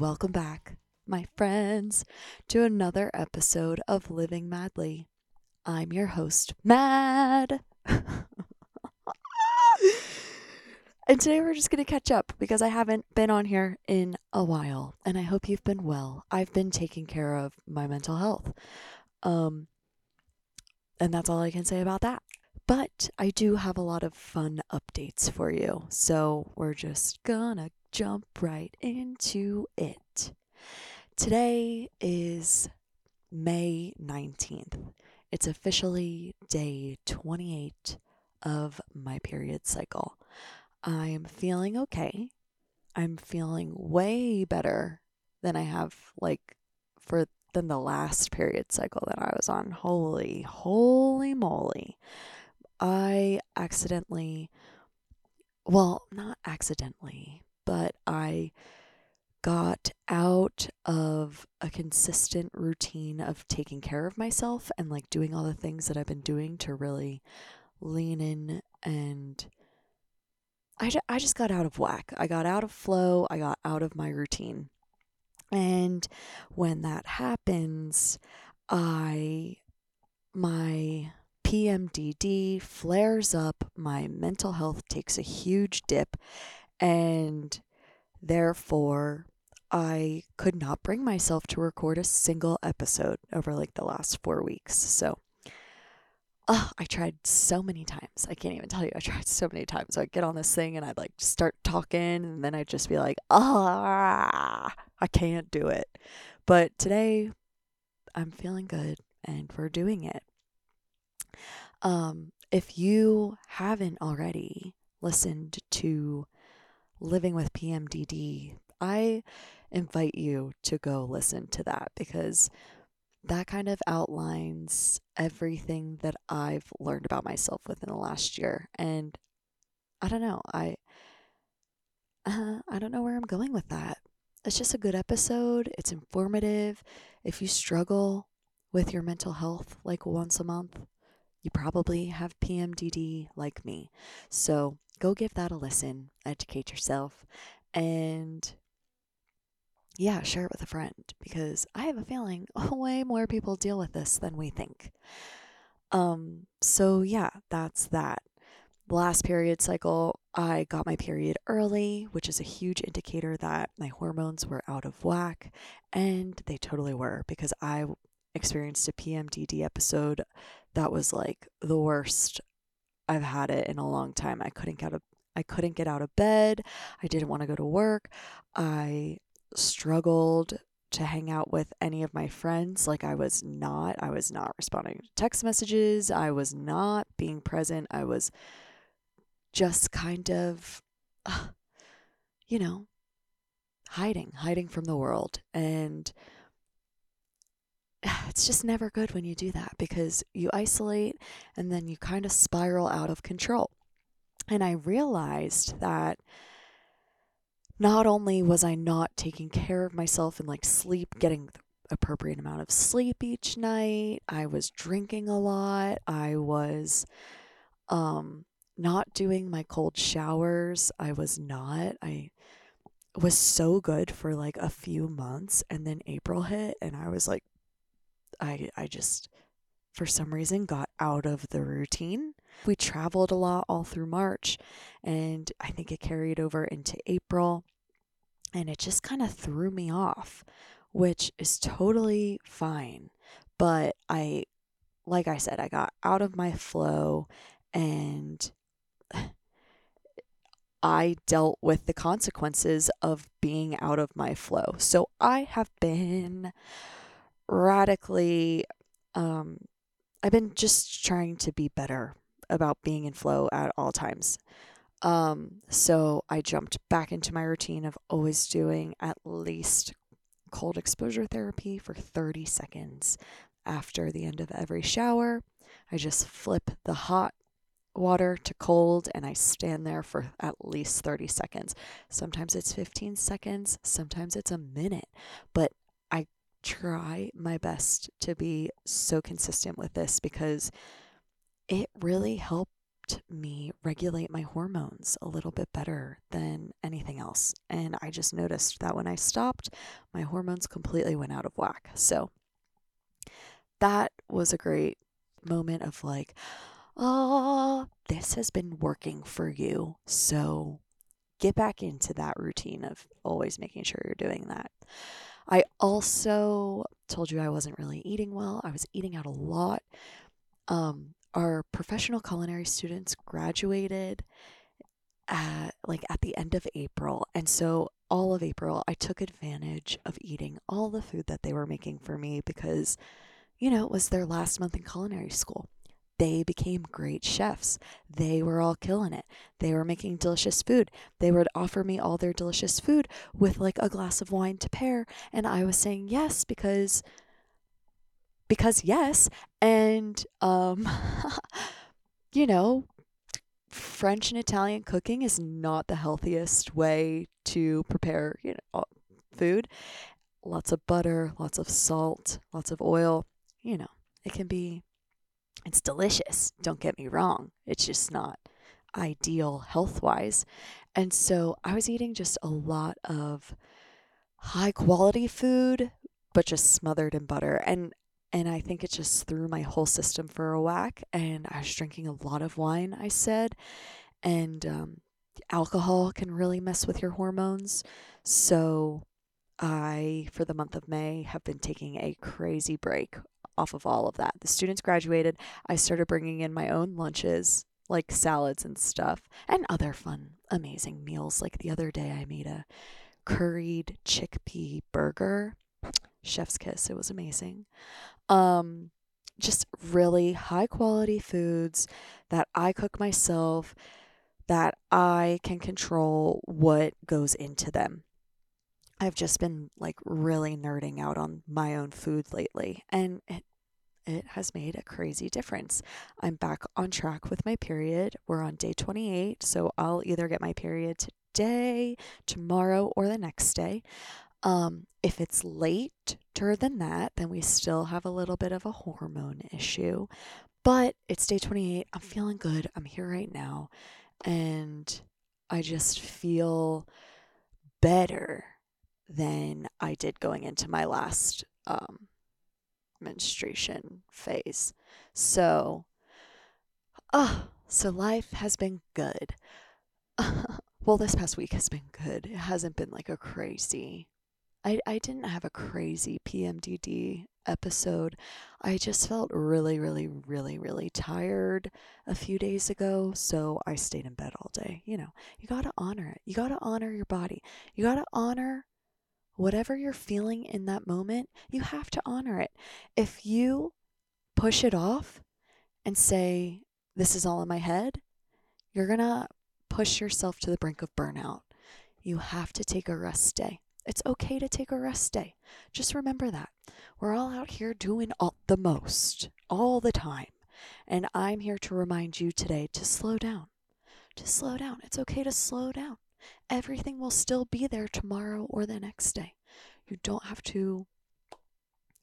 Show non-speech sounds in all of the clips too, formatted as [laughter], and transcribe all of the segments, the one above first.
welcome back, my friends, to another episode of Living Madly. I'm your host, Mad. [laughs] and today we're just going to catch up because I haven't been on here in a while and I hope you've been well. I've been taking care of my mental health. Um and that's all I can say about that. But I do have a lot of fun updates for you. So we're just gonna jump right into it. Today is May 19th. It's officially day 28 of my period cycle. I'm feeling okay. I'm feeling way better than I have like for than the last period cycle that I was on. Holy, holy moly. I accidentally, well, not accidentally, but I got out of a consistent routine of taking care of myself and like doing all the things that I've been doing to really lean in and I, ju- I just got out of whack. I got out of flow. I got out of my routine. And when that happens, I, my PMDD flares up, my mental health takes a huge dip, and therefore I could not bring myself to record a single episode over like the last four weeks. So, oh, I tried so many times. I can't even tell you. I tried so many times. So I'd get on this thing and I'd like start talking, and then I'd just be like, ah, I can't do it. But today, I'm feeling good and we're doing it. Um, if you haven't already listened to Living with PMDD, I invite you to go listen to that because that kind of outlines everything that I've learned about myself within the last year. And I don't know, I uh, I don't know where I'm going with that. It's just a good episode. It's informative. If you struggle with your mental health like once a month, you probably have PMDD like me. So go give that a listen, educate yourself, and yeah, share it with a friend because I have a feeling [laughs] way more people deal with this than we think. Um, so yeah, that's that. Last period cycle, I got my period early, which is a huge indicator that my hormones were out of whack, and they totally were because I experienced a PMDD episode that was like the worst I've had it in a long time. I couldn't get a I couldn't get out of bed. I didn't want to go to work. I struggled to hang out with any of my friends. Like I was not I was not responding to text messages. I was not being present. I was just kind of [sighs] you know, hiding, hiding from the world. And it's just never good when you do that because you isolate and then you kind of spiral out of control. And I realized that not only was I not taking care of myself and like sleep, getting the appropriate amount of sleep each night, I was drinking a lot, I was um not doing my cold showers. I was not. I was so good for like a few months and then April hit and I was like I I just for some reason got out of the routine. We traveled a lot all through March and I think it carried over into April and it just kind of threw me off, which is totally fine. But I like I said, I got out of my flow and [sighs] I dealt with the consequences of being out of my flow. So I have been radically um I've been just trying to be better about being in flow at all times. Um so I jumped back into my routine of always doing at least cold exposure therapy for 30 seconds after the end of every shower. I just flip the hot water to cold and I stand there for at least 30 seconds. Sometimes it's 15 seconds, sometimes it's a minute, but try my best to be so consistent with this because it really helped me regulate my hormones a little bit better than anything else. And I just noticed that when I stopped, my hormones completely went out of whack. So that was a great moment of like, oh, this has been working for you. So get back into that routine of always making sure you're doing that. I also told you I wasn't really eating well. I was eating out a lot. Um, our professional culinary students graduated at like at the end of April. And so all of April I took advantage of eating all the food that they were making for me because you know, it was their last month in culinary school they became great chefs. They were all killing it. They were making delicious food. They would offer me all their delicious food with like a glass of wine to pair. And I was saying yes because, because yes. And, um, [laughs] you know, French and Italian cooking is not the healthiest way to prepare, you know, food. Lots of butter, lots of salt, lots of oil. You know, it can be it's delicious, don't get me wrong. It's just not ideal health wise. And so I was eating just a lot of high quality food, but just smothered in butter. And and I think it just threw my whole system for a whack. And I was drinking a lot of wine, I said. And um, alcohol can really mess with your hormones. So I, for the month of May, have been taking a crazy break off of all of that. The students graduated. I started bringing in my own lunches, like salads and stuff, and other fun, amazing meals. Like the other day, I made a curried chickpea burger. Chef's kiss. It was amazing. Um, just really high quality foods that I cook myself, that I can control what goes into them. I've just been like really nerding out on my own food lately, and it it has made a crazy difference. I'm back on track with my period. We're on day 28, so I'll either get my period today, tomorrow, or the next day. Um, if it's later than that, then we still have a little bit of a hormone issue. But it's day 28. I'm feeling good. I'm here right now. And I just feel better than I did going into my last um, menstruation phase. So, oh, so life has been good. [laughs] well, this past week has been good. It hasn't been like a crazy. I, I didn't have a crazy PMDD episode. I just felt really, really, really, really tired a few days ago. So I stayed in bed all day. You know, you got to honor it. You got to honor your body. You got to honor whatever you're feeling in that moment, you have to honor it. If you push it off and say, This is all in my head, you're going to push yourself to the brink of burnout. You have to take a rest day. It's okay to take a rest day. Just remember that. We're all out here doing all, the most all the time. And I'm here to remind you today to slow down. To slow down. It's okay to slow down everything will still be there tomorrow or the next day. You don't have to,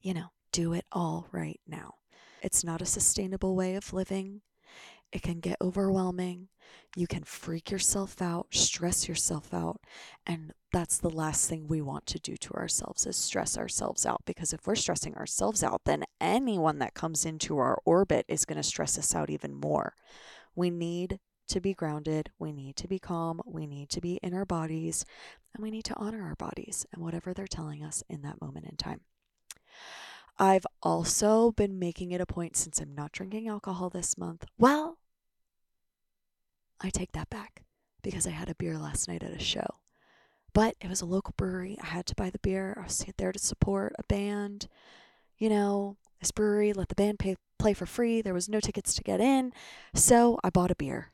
you know, do it all right now. It's not a sustainable way of living. It can get overwhelming. You can freak yourself out, stress yourself out, and that's the last thing we want to do to ourselves is stress ourselves out because if we're stressing ourselves out, then anyone that comes into our orbit is going to stress us out even more. We need to be grounded, we need to be calm, we need to be in our bodies, and we need to honor our bodies and whatever they're telling us in that moment in time. I've also been making it a point since I'm not drinking alcohol this month. Well, I take that back because I had a beer last night at a show. But it was a local brewery. I had to buy the beer. I was there to support a band. You know, this brewery let the band pay, play for free. There was no tickets to get in. So I bought a beer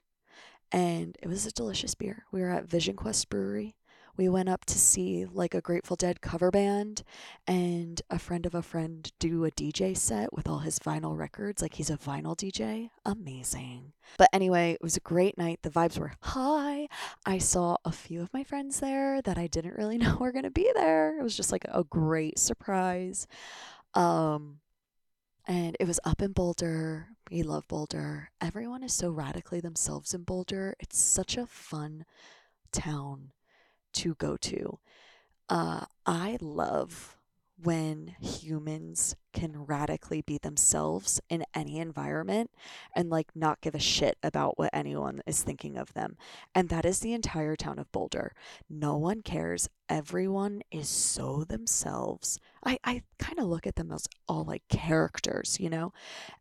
and it was a delicious beer. We were at Vision Quest Brewery. We went up to see like a Grateful Dead cover band and a friend of a friend do a DJ set with all his vinyl records. Like he's a vinyl DJ. Amazing. But anyway, it was a great night. The vibes were high. I saw a few of my friends there that I didn't really [laughs] know were going to be there. It was just like a great surprise. Um and it was up in Boulder. We love Boulder. Everyone is so radically themselves in Boulder. It's such a fun town to go to. Uh, I love when humans can radically be themselves in any environment and like not give a shit about what anyone is thinking of them. And that is the entire town of Boulder. No one cares. Everyone is so themselves. I, I kind of look at them as all like characters, you know?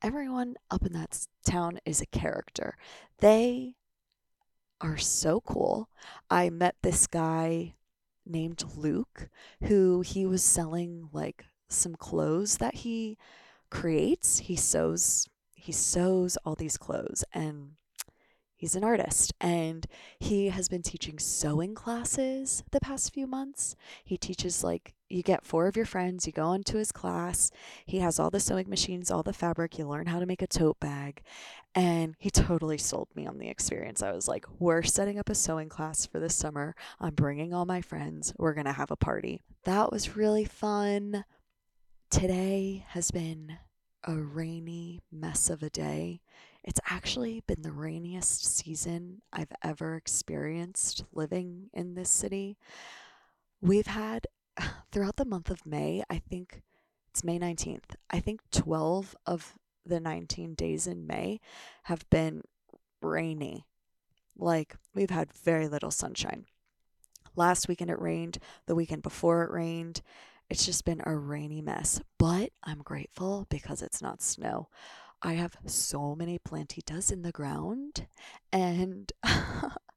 Everyone up in that town is a character. They are so cool. I met this guy named Luke, who he was selling like some clothes that he creates. He sews he sews all these clothes and he's an artist and he has been teaching sewing classes the past few months. He teaches like you get four of your friends, you go into his class. He has all the sewing machines, all the fabric, you learn how to make a tote bag. And he totally sold me on the experience. I was like, we're setting up a sewing class for this summer. I'm bringing all my friends. We're going to have a party. That was really fun. Today has been a rainy mess of a day. It's actually been the rainiest season I've ever experienced living in this city. We've had, [sighs] throughout the month of May, I think it's May 19th, I think 12 of the 19 days in May have been rainy. Like, we've had very little sunshine. Last weekend it rained, the weekend before it rained. It's just been a rainy mess, but I'm grateful because it's not snow. I have so many plantitas in the ground, and [laughs]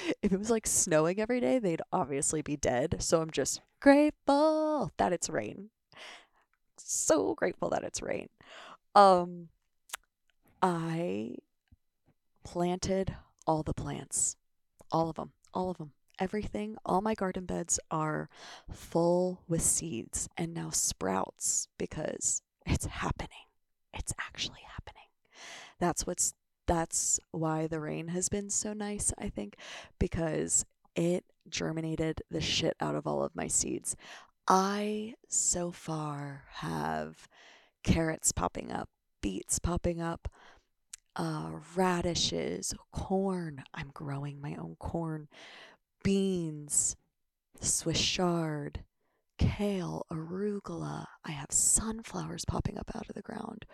[laughs] if it was like snowing every day, they'd obviously be dead. So I'm just grateful that it's rain. So grateful that it's rain. Um, I planted all the plants, all of them, all of them, everything. All my garden beds are full with seeds and now sprouts because it's happening. It's actually happening. That's what's that's why the rain has been so nice, I think, because it germinated the shit out of all of my seeds. I so far have carrots popping up, beets popping up, uh, radishes, corn. I'm growing my own corn, beans, Swiss chard, kale, arugula. I have sunflowers popping up out of the ground.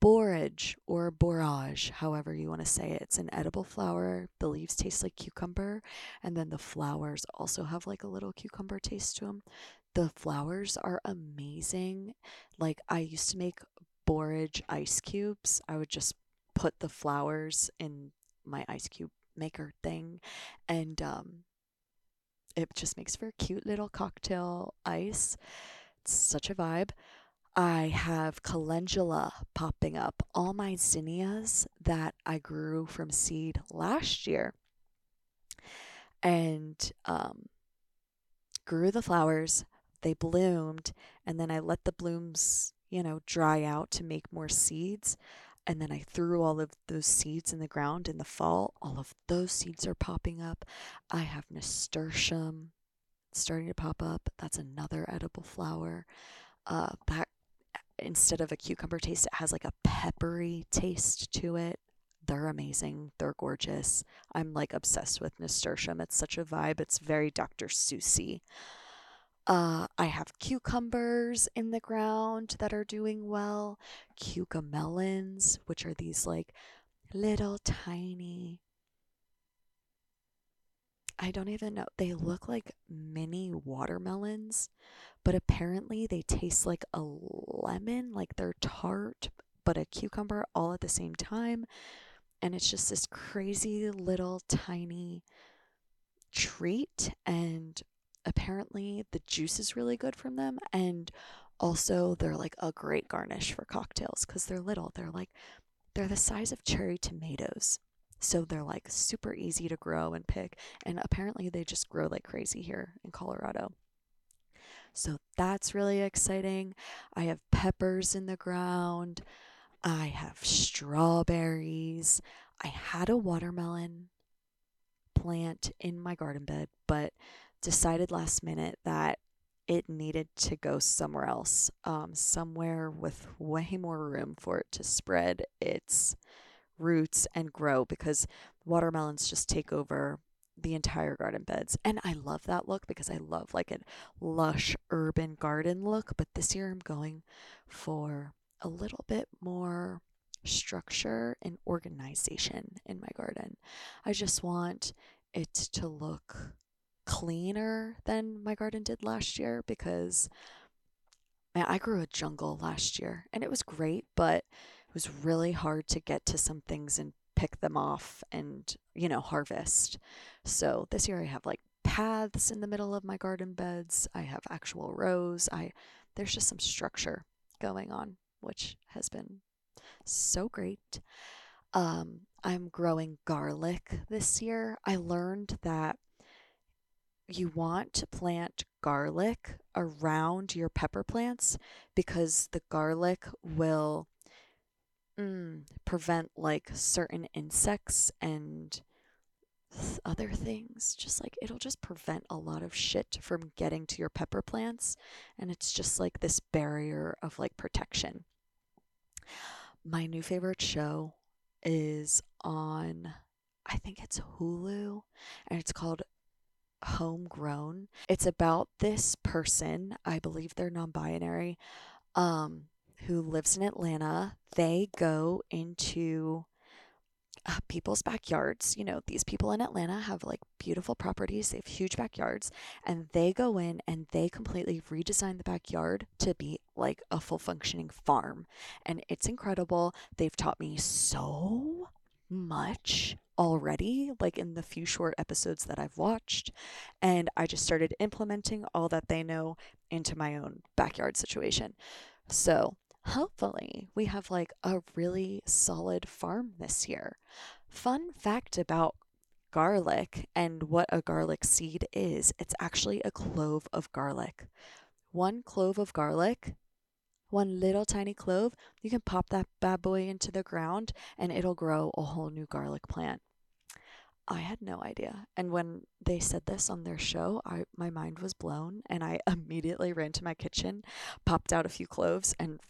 Borage or borage, however you want to say it. It's an edible flower. The leaves taste like cucumber, and then the flowers also have like a little cucumber taste to them. The flowers are amazing. Like, I used to make borage ice cubes. I would just put the flowers in my ice cube maker thing, and um, it just makes for a cute little cocktail ice. It's such a vibe. I have calendula popping up. All my zinnias that I grew from seed last year and um, grew the flowers, they bloomed and then I let the blooms, you know, dry out to make more seeds. And then I threw all of those seeds in the ground in the fall. All of those seeds are popping up. I have nasturtium starting to pop up. That's another edible flower. Uh, that instead of a cucumber taste, it has like a peppery taste to it. They're amazing. They're gorgeous. I'm like obsessed with nasturtium. It's such a vibe. It's very Dr. Seussy. Uh, I have cucumbers in the ground that are doing well, cucamelons, which are these like little tiny. I don't even know. They look like mini watermelons, but apparently they taste like a lemon, like they're tart, but a cucumber all at the same time. And it's just this crazy little tiny treat. And apparently the juice is really good from them and also they're like a great garnish for cocktails because they're little they're like they're the size of cherry tomatoes so they're like super easy to grow and pick and apparently they just grow like crazy here in colorado so that's really exciting. I have peppers in the ground. I have strawberries. I had a watermelon plant in my garden bed but decided last minute that it needed to go somewhere else, um, somewhere with way more room for it to spread its roots and grow because watermelons just take over the entire garden beds. And I love that look because I love like a lush urban garden look. But this year I'm going for a little bit more structure and organization in my garden. I just want it to look cleaner than my garden did last year because man, I grew a jungle last year and it was great, but it was really hard to get to some things and pick them off and, you know, harvest. So this year I have like paths in the middle of my garden beds. I have actual rows. I there's just some structure going on, which has been so great. Um, I'm growing garlic this year. I learned that you want to plant garlic around your pepper plants because the garlic will mm, prevent like certain insects and other things. Just like it'll just prevent a lot of shit from getting to your pepper plants. And it's just like this barrier of like protection. My new favorite show is on, I think it's Hulu, and it's called Homegrown. It's about this person, I believe they're non binary, um, who lives in Atlanta. They go into uh, people's backyards. You know, these people in Atlanta have like beautiful properties, they have huge backyards, and they go in and they completely redesign the backyard to be like a full functioning farm. And it's incredible. They've taught me so much already, like in the few short episodes that I've watched. And I just started implementing all that they know into my own backyard situation. So hopefully we have like a really solid farm this year. Fun fact about garlic and what a garlic seed is it's actually a clove of garlic. One clove of garlic, one little tiny clove, you can pop that bad boy into the ground and it'll grow a whole new garlic plant. I had no idea. And when they said this on their show, I my mind was blown and I [laughs] immediately ran to my kitchen, popped out a few cloves and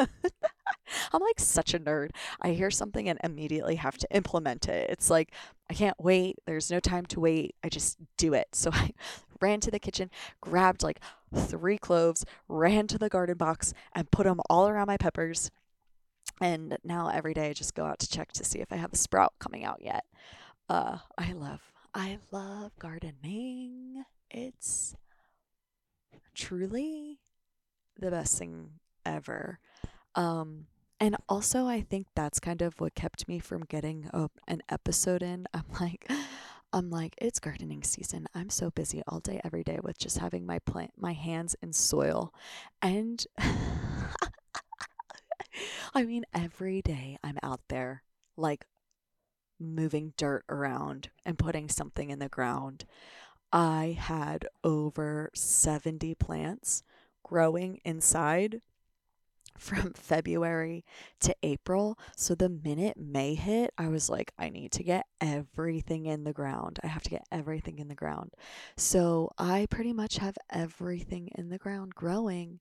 [laughs] I'm like such a nerd. I hear something and immediately have to implement it. It's like I can't wait. There's no time to wait. I just do it. So [laughs] I ran to the kitchen, grabbed like three cloves, ran to the garden box and put them all around my peppers. And now every day I just go out to check to see if I have a sprout coming out yet. Uh, I love, I love gardening. It's truly the best thing ever. Um, and also, I think that's kind of what kept me from getting a, an episode in. [laughs] I'm like, I'm like, it's gardening season. I'm so busy all day, every day with just having my plant, my hands in soil, and [laughs] I mean, every day I'm out there, like moving dirt around and putting something in the ground. I had over 70 plants growing inside from [laughs] February to April. So the minute May hit, I was like, I need to get everything in the ground. I have to get everything in the ground. So I pretty much have everything in the ground growing,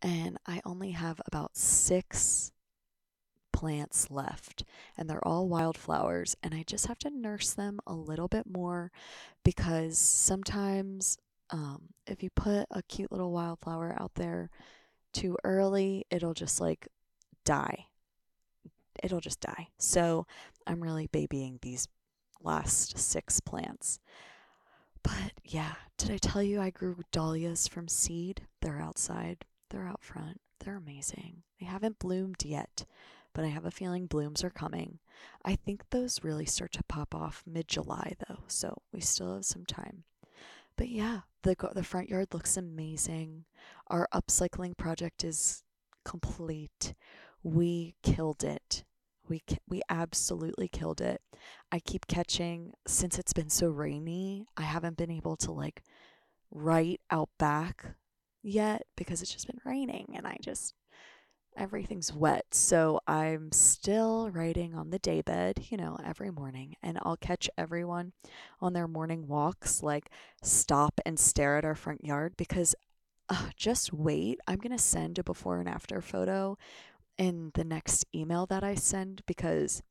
and I only have about six plants left and they're all wildflowers and I just have to nurse them a little bit more because sometimes um, if you put a cute little wildflower out there too early, it'll just like die. It'll just die. So I'm really babying these last six plants. But yeah, did I tell you I grew dahlias from seed? They're outside, they're out front, they're amazing. They haven't bloomed yet, but I have a feeling blooms are coming. I think those really start to pop off mid July though, so we still have some time. But yeah, the the front yard looks amazing. Our upcycling project is complete. We killed it. We we absolutely killed it. I keep catching since it's been so rainy, I haven't been able to like write out back yet because it's just been raining and I just everything's wet. So I'm still writing on the daybed, you know, every morning. And I'll catch everyone on their morning walks, like stop and stare at our front yard because uh, just wait. I'm going to send a before and after photo in the next email that I send because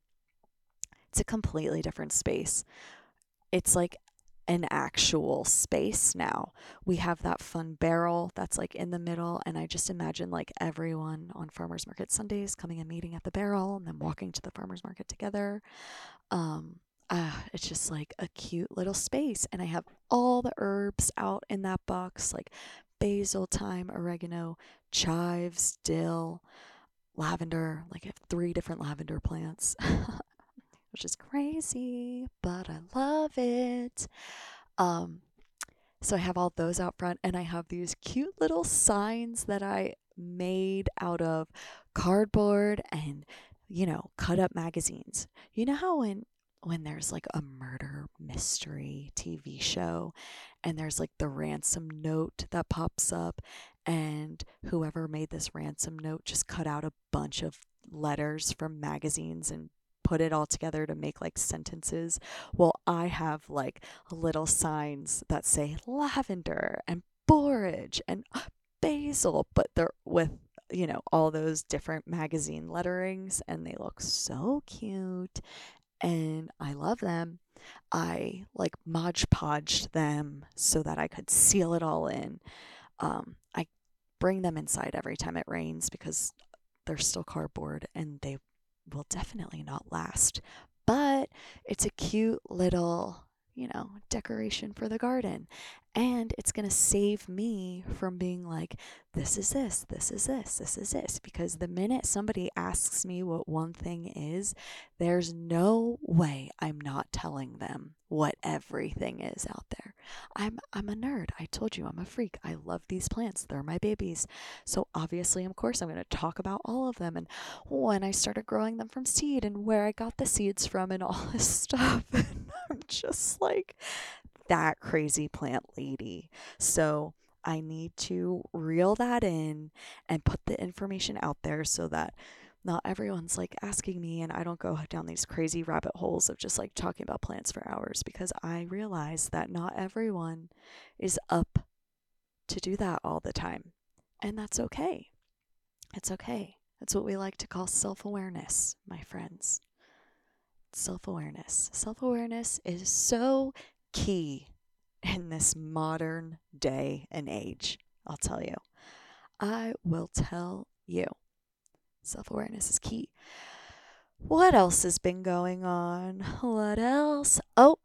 it's a completely different space. It's like an actual space now. We have that fun barrel that's like in the middle, and I just imagine like everyone on farmers market Sundays coming and meeting at the barrel and then walking to the farmers market together. Um, uh, it's just like a cute little space, and I have all the herbs out in that box like basil, thyme, oregano, chives, dill, lavender. Like I have three different lavender plants. [laughs] which is crazy, but I love it. Um, so I have all those out front, and I have these cute little signs that I made out of cardboard and you know cut up magazines. You know how when when there's like a murder mystery TV show and there's like the ransom note that pops up and whoever made this ransom note just cut out a bunch of letters from magazines and put it all together to make like sentences. Well, I have like little signs that say lavender and borage and basil, but they're with you know all those different magazine letterings and they look so cute and I love them. I like Mod Podged them so that I could seal it all in. Um, I bring them inside every time it rains because they're still cardboard and they will definitely not last. But it's a cute little, you know, decoration for the garden. And it's going to save me from being like, this is this, this is this, this is this. Because the minute somebody asks me what one thing is, there's no way I'm not telling them what everything is out there. I'm I'm a nerd. I told you I'm a freak. I love these plants. They're my babies. So obviously, of course, I'm going to talk about all of them and when I started growing them from seed and where I got the seeds from and all [laughs] this stuff. And I'm just like that crazy plant lady. So I need to reel that in and put the information out there so that not everyone's like asking me and I don't go down these crazy rabbit holes of just like talking about plants for hours because I realize that not everyone is up to do that all the time. And that's okay. It's okay. That's what we like to call self awareness, my friends. Self awareness. Self awareness is so key in this modern day and age. I'll tell you. I will tell you. Self awareness is key. What else has been going on? What else? Oh,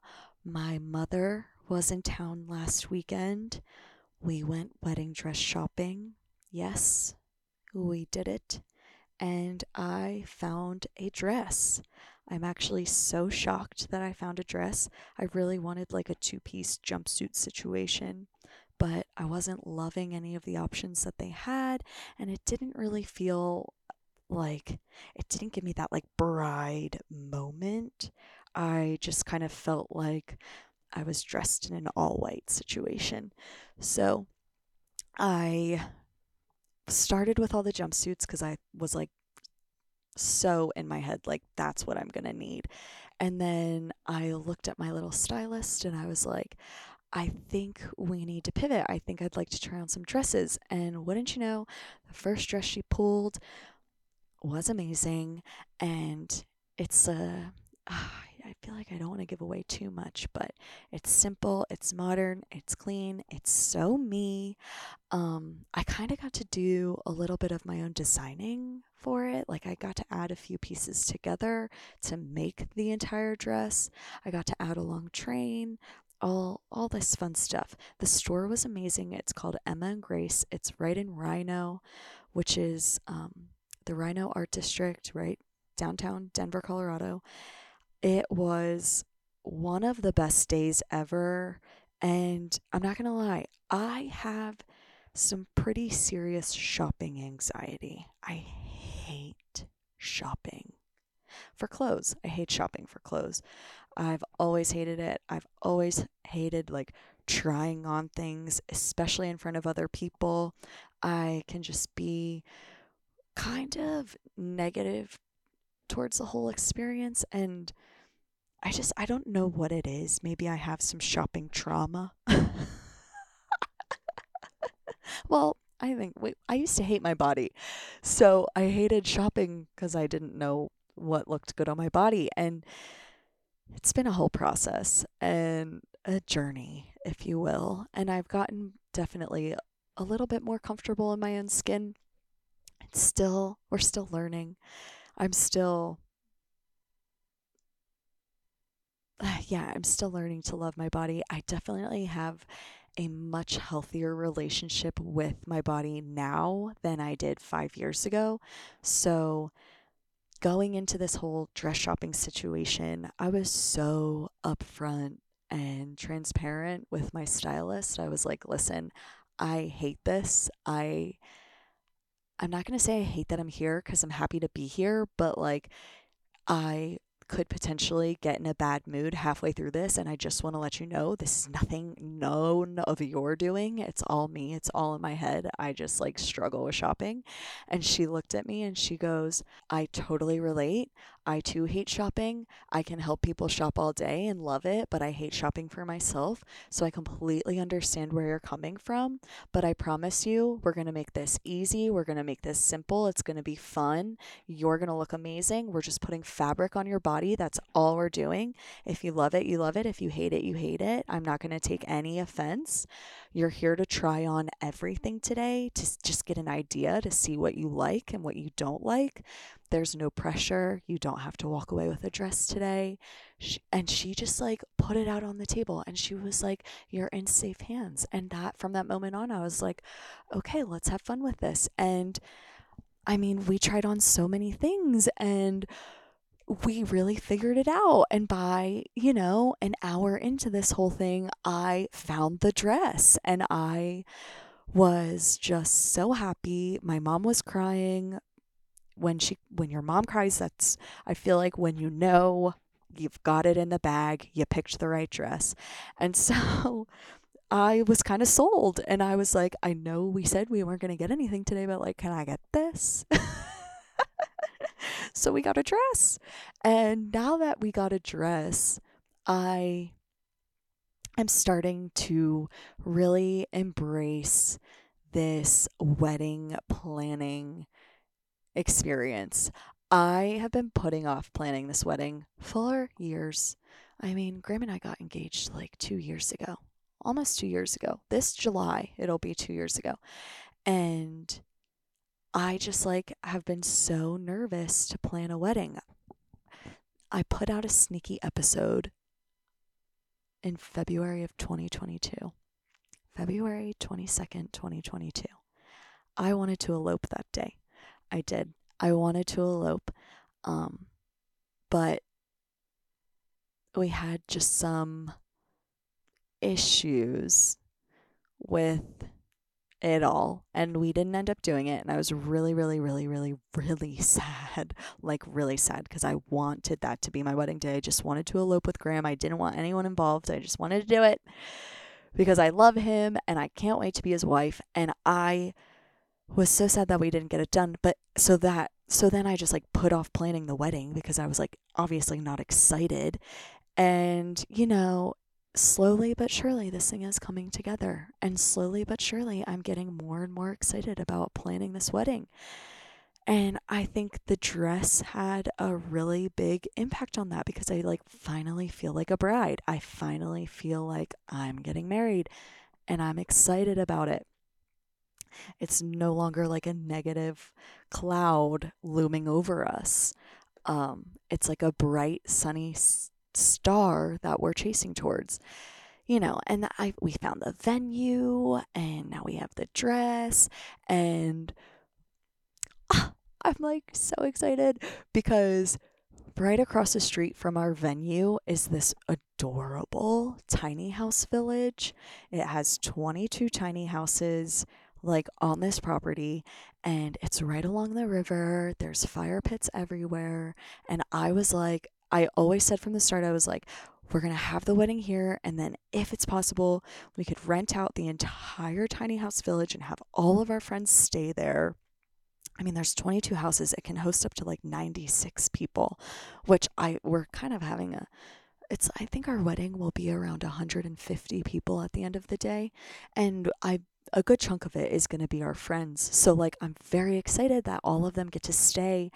my mother was in town last weekend. We went wedding dress shopping. Yes, we did it. And I found a dress. I'm actually so shocked that I found a dress. I really wanted like a two piece jumpsuit situation, but I wasn't loving any of the options that they had, and it didn't really feel like it didn't give me that like bride moment. I just kind of felt like I was dressed in an all white situation. So I started with all the jumpsuits because I was like so in my head, like, that's what I'm going to need. And then I looked at my little stylist and I was like, I think we need to pivot. I think I'd like to try on some dresses. And wouldn't you know, the first dress she pulled was amazing and it's a uh, [sighs] I feel like I don't want to give away too much, but it's simple, it's modern, it's clean, it's so me. Um, I kind of got to do a little bit of my own designing for it. Like I got to add a few pieces together to make the entire dress. I got to add a long train, all all this fun stuff. The store was amazing. It's called Emma and Grace. It's right in RiNo, which is um, the RiNo Art District, right downtown Denver, Colorado. It was one of the best days ever. And I'm not going to lie, I have some pretty serious shopping anxiety. I hate shopping for clothes. I hate shopping for clothes. I've always hated it. I've always hated like trying on things, especially in front of other people. I can just be kind of negative towards the whole experience and I just I don't know what it is. Maybe I have some shopping trauma. [laughs] well, I think wait, I used to hate my body. So I hated shopping because I didn't know what looked good on my body. And it's been a whole process and a journey, if you will. And I've gotten definitely a little bit more comfortable in my own skin. It's still, we're still learning. I'm still, [sighs] yeah, I'm still learning to love my body. I definitely have a much healthier relationship with my body now than I did five years ago. So, going into this whole dress shopping situation, I was so upfront and transparent with my stylist. I was like, listen, I hate this. I I'm not going to say I hate that I'm here cuz I'm happy to be here, but like I could potentially get in a bad mood halfway through this. And I just want to let you know this is nothing known of your doing. It's all me, it's all in my head. I just like struggle with shopping. And she looked at me and she goes, I totally relate. I too hate shopping. I can help people shop all day and love it, but I hate shopping for myself. So I completely understand where you're coming from. But I promise you, we're going to make this easy. We're going to make this simple. It's going to be fun. You're going to look amazing. We're just putting fabric on your body. That's all we're doing. If you love it, you love it. If you hate it, you hate it. I'm not going to take any offense. You're here to try on everything today to just get an idea to see what you like and what you don't like. There's no pressure. You don't have to walk away with a dress today. She, and she just like put it out on the table and she was like, You're in safe hands. And that from that moment on, I was like, Okay, let's have fun with this. And I mean, we tried on so many things and we really figured it out. And by, you know, an hour into this whole thing, I found the dress and I was just so happy. My mom was crying when she when your mom cries that's I feel like when you know you've got it in the bag, you picked the right dress. And so [laughs] I was kind of sold and I was like, I know we said we weren't going to get anything today, but like, can I get this? [laughs] so we got a dress. And now that we got a dress, I am starting to really embrace this wedding planning experience. I have been putting off planning this wedding for years. I mean, Graham and I got engaged like two years ago, almost two years ago. This July, it'll be two years ago. And I just like have been so nervous to plan a wedding. I put out a sneaky episode in February of 2022. February 22nd, 2022. I wanted to elope that day. I did. I wanted to elope. Um, but we had just some issues with it all and we didn't end up doing it and I was really really really really really [laughs] sad like really sad because I wanted that to be my wedding day I just wanted to elope with Graham I didn't want anyone involved I just wanted to do it because I love him and I can't wait to be his wife and I was so sad that we didn't get it done. But so that, so then I just like put off planning the wedding because I was like obviously not excited. And, you know, slowly but surely this thing is coming together. And slowly but surely I'm getting more and more excited about planning this wedding. And I think the dress had a really big impact on that because I like finally feel like a bride. I finally feel like I'm getting married and I'm excited about it. It's no longer like a negative cloud looming over us. Um, it's like a bright, sunny s- star that we're chasing towards. You know, and I we found the venue, and now we have the dress, and [sighs] I'm like so excited because right across the street from our venue is this adorable tiny house village. It has 22 tiny houses like on this property and it's right along the river. There's fire pits everywhere. And I was like, I always said from the start, I was like, we're going to have the wedding here. And then, if it's possible, we could rent out the entire tiny house village and have all of our friends stay there. I mean, there's 22 houses. It can host up to like 96 people, which I we're kind of having a it's I think our wedding will be around 150 people at the end of the day and I a good chunk of it is going to be our friends. So, like, I'm very excited that all of them get to stay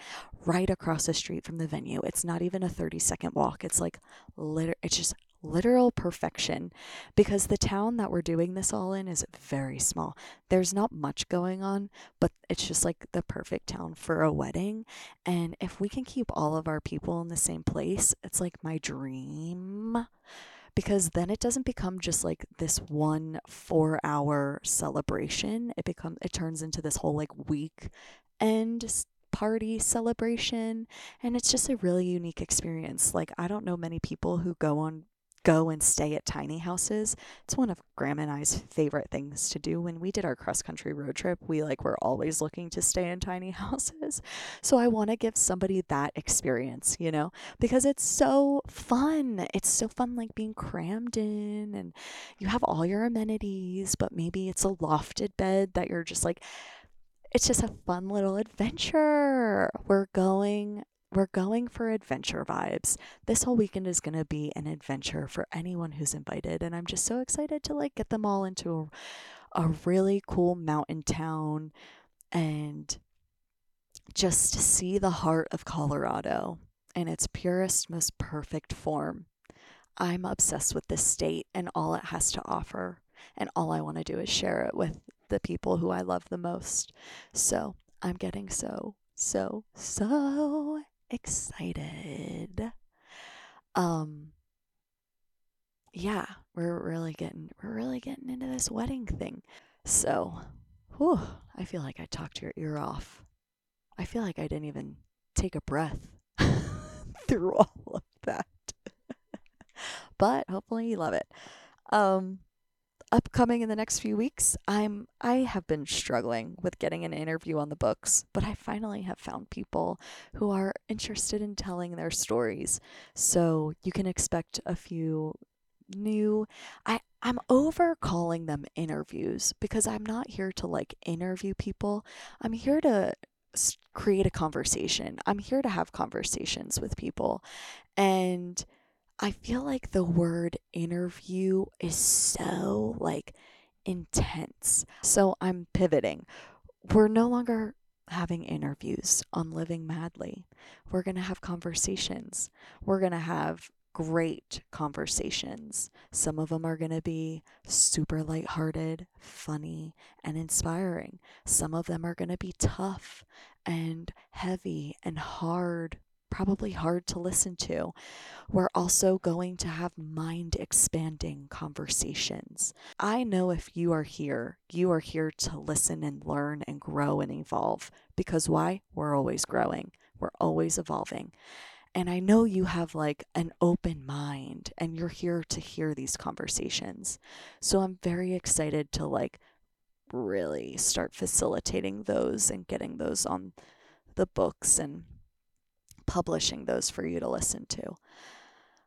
right across the street from the venue. It's not even a 30 second walk. It's like, liter- it's just literal perfection because the town that we're doing this all in is very small. There's not much going on, but it's just like the perfect town for a wedding. And if we can keep all of our people in the same place, it's like my dream because then it doesn't become just like this one 4 hour celebration. It becomes it turns into this whole like week end party celebration and it's just a really unique experience. Like I don't know many people who go on go and stay at tiny houses. It's one of Graham and I's favorite things to do. When we did our cross country road trip, we like were always looking to stay in tiny [laughs] houses. So I want to give somebody that experience, you know, because it's so fun. It's so fun like being crammed in and you have all your amenities, but maybe it's a lofted bed that you're just like it's just a fun little adventure. We're going we're going for adventure vibes. This whole weekend is going to be an adventure for anyone who's invited and I'm just so excited to like get them all into a, a really cool mountain town and just see the heart of Colorado in its purest most perfect form. I'm obsessed with this state and all it has to offer and all I want to do is share it with the people who I love the most. So, I'm getting so so so excited. Um yeah, we're really getting we're really getting into this wedding thing. So, whew, I feel like I talked your ear off. I feel like I didn't even take a breath [laughs] through all of that. [laughs] but hopefully you love it. Um upcoming in the next few weeks, I'm I have been struggling with getting an interview on the books, but I finally have found people who are interested in telling their stories. So you can expect a few new I I'm over calling them interviews because I'm not here to like interview people. I'm here to create a conversation. I'm here to have conversations with people. And I feel like the word interview is so like intense. So I'm pivoting. We're no longer having interviews on Living Madly. We're going to have conversations. We're going to have great conversations. Some of them are going to be super lighthearted, funny, and inspiring. Some of them are going to be tough and heavy and hard probably hard to listen to. We're also going to have mind expanding conversations. I know if you are here, you are here to listen and learn and grow and evolve. Because why? We're always growing, we're always evolving. And I know you have like an open mind and you're here to hear these conversations. So I'm very excited to like really start facilitating those and getting those on the books and publishing those for you to listen to.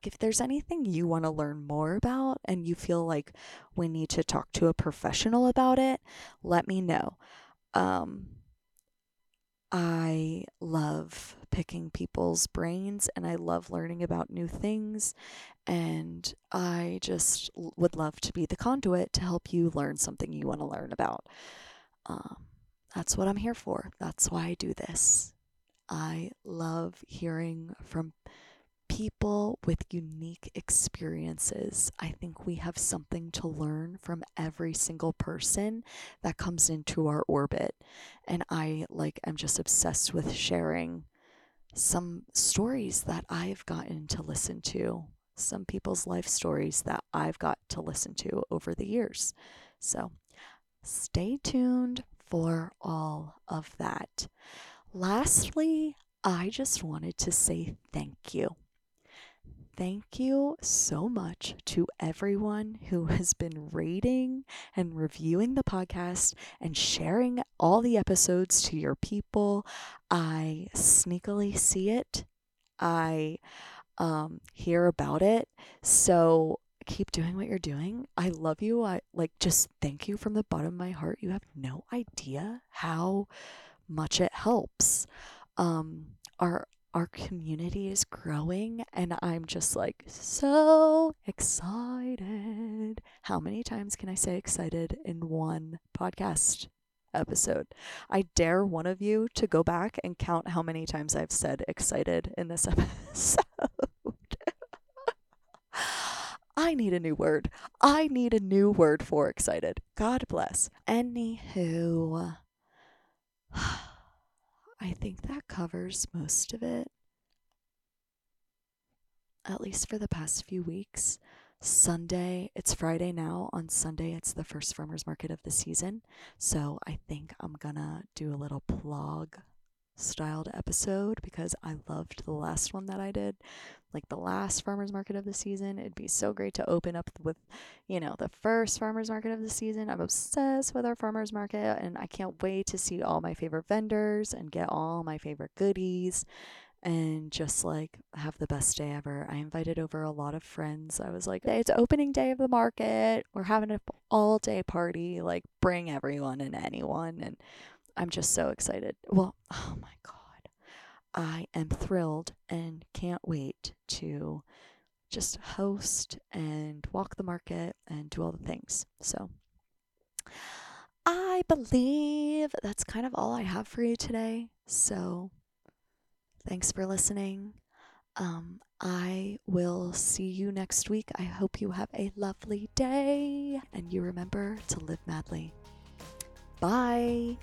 If there's anything you want to learn more about and you feel like we need to talk to a professional about it, let me know. Um, I love picking people's brains and I love learning about new things. And I just would love to be the conduit to help you learn something you want to learn about. Um, that's what I'm here for. That's why I do this. I love hearing from people with unique experiences. I think we have something to learn from every single person that comes into our orbit. And I like I'm just obsessed with sharing some stories that I've gotten to listen to, some people's life stories that I've got to listen to over the years. So, stay tuned for all of that. Lastly, I just wanted to say thank you. Thank you so much to everyone who [laughs] has been rating and reviewing the podcast and sharing all the episodes to your people. I sneakily see it. I um, hear about it. So keep doing what you're doing. I love you. I like just thank you from the bottom of my heart. You have no idea how much it helps. Um, our our community is growing and I'm just like so excited. How many times can I say excited in one podcast episode? I dare one of you to go back and count how many times I've said excited in this [laughs] episode. [laughs] I need a new word. I need a new word for excited. God bless. Anywho, [sighs] I think that covers most of it. At least for the past few weeks. Sunday, it's Friday now. On Sunday, it's the first farmers market of the season. So I think I'm gonna do a little plug styled episode because I loved the last one that I did, like the last farmers market of the season. It'd be so great to open up with, you know, the first farmers market of the season. I'm obsessed with our farmers market and I can't wait to see all my favorite vendors and get all my favorite goodies and just like have the best day ever. I invited over a lot of friends. I was like, it's opening day of the market. We're having an all day party. Like, bring everyone and anyone. And I'm just so excited. Well, [sighs] oh my God. I am thrilled and can't wait to just host and walk the market and do all the things. So I believe that's kind of all I have for you today. So thanks for listening. Um, I will see you next week. I hope you have a lovely day and you remember to live madly. Bye.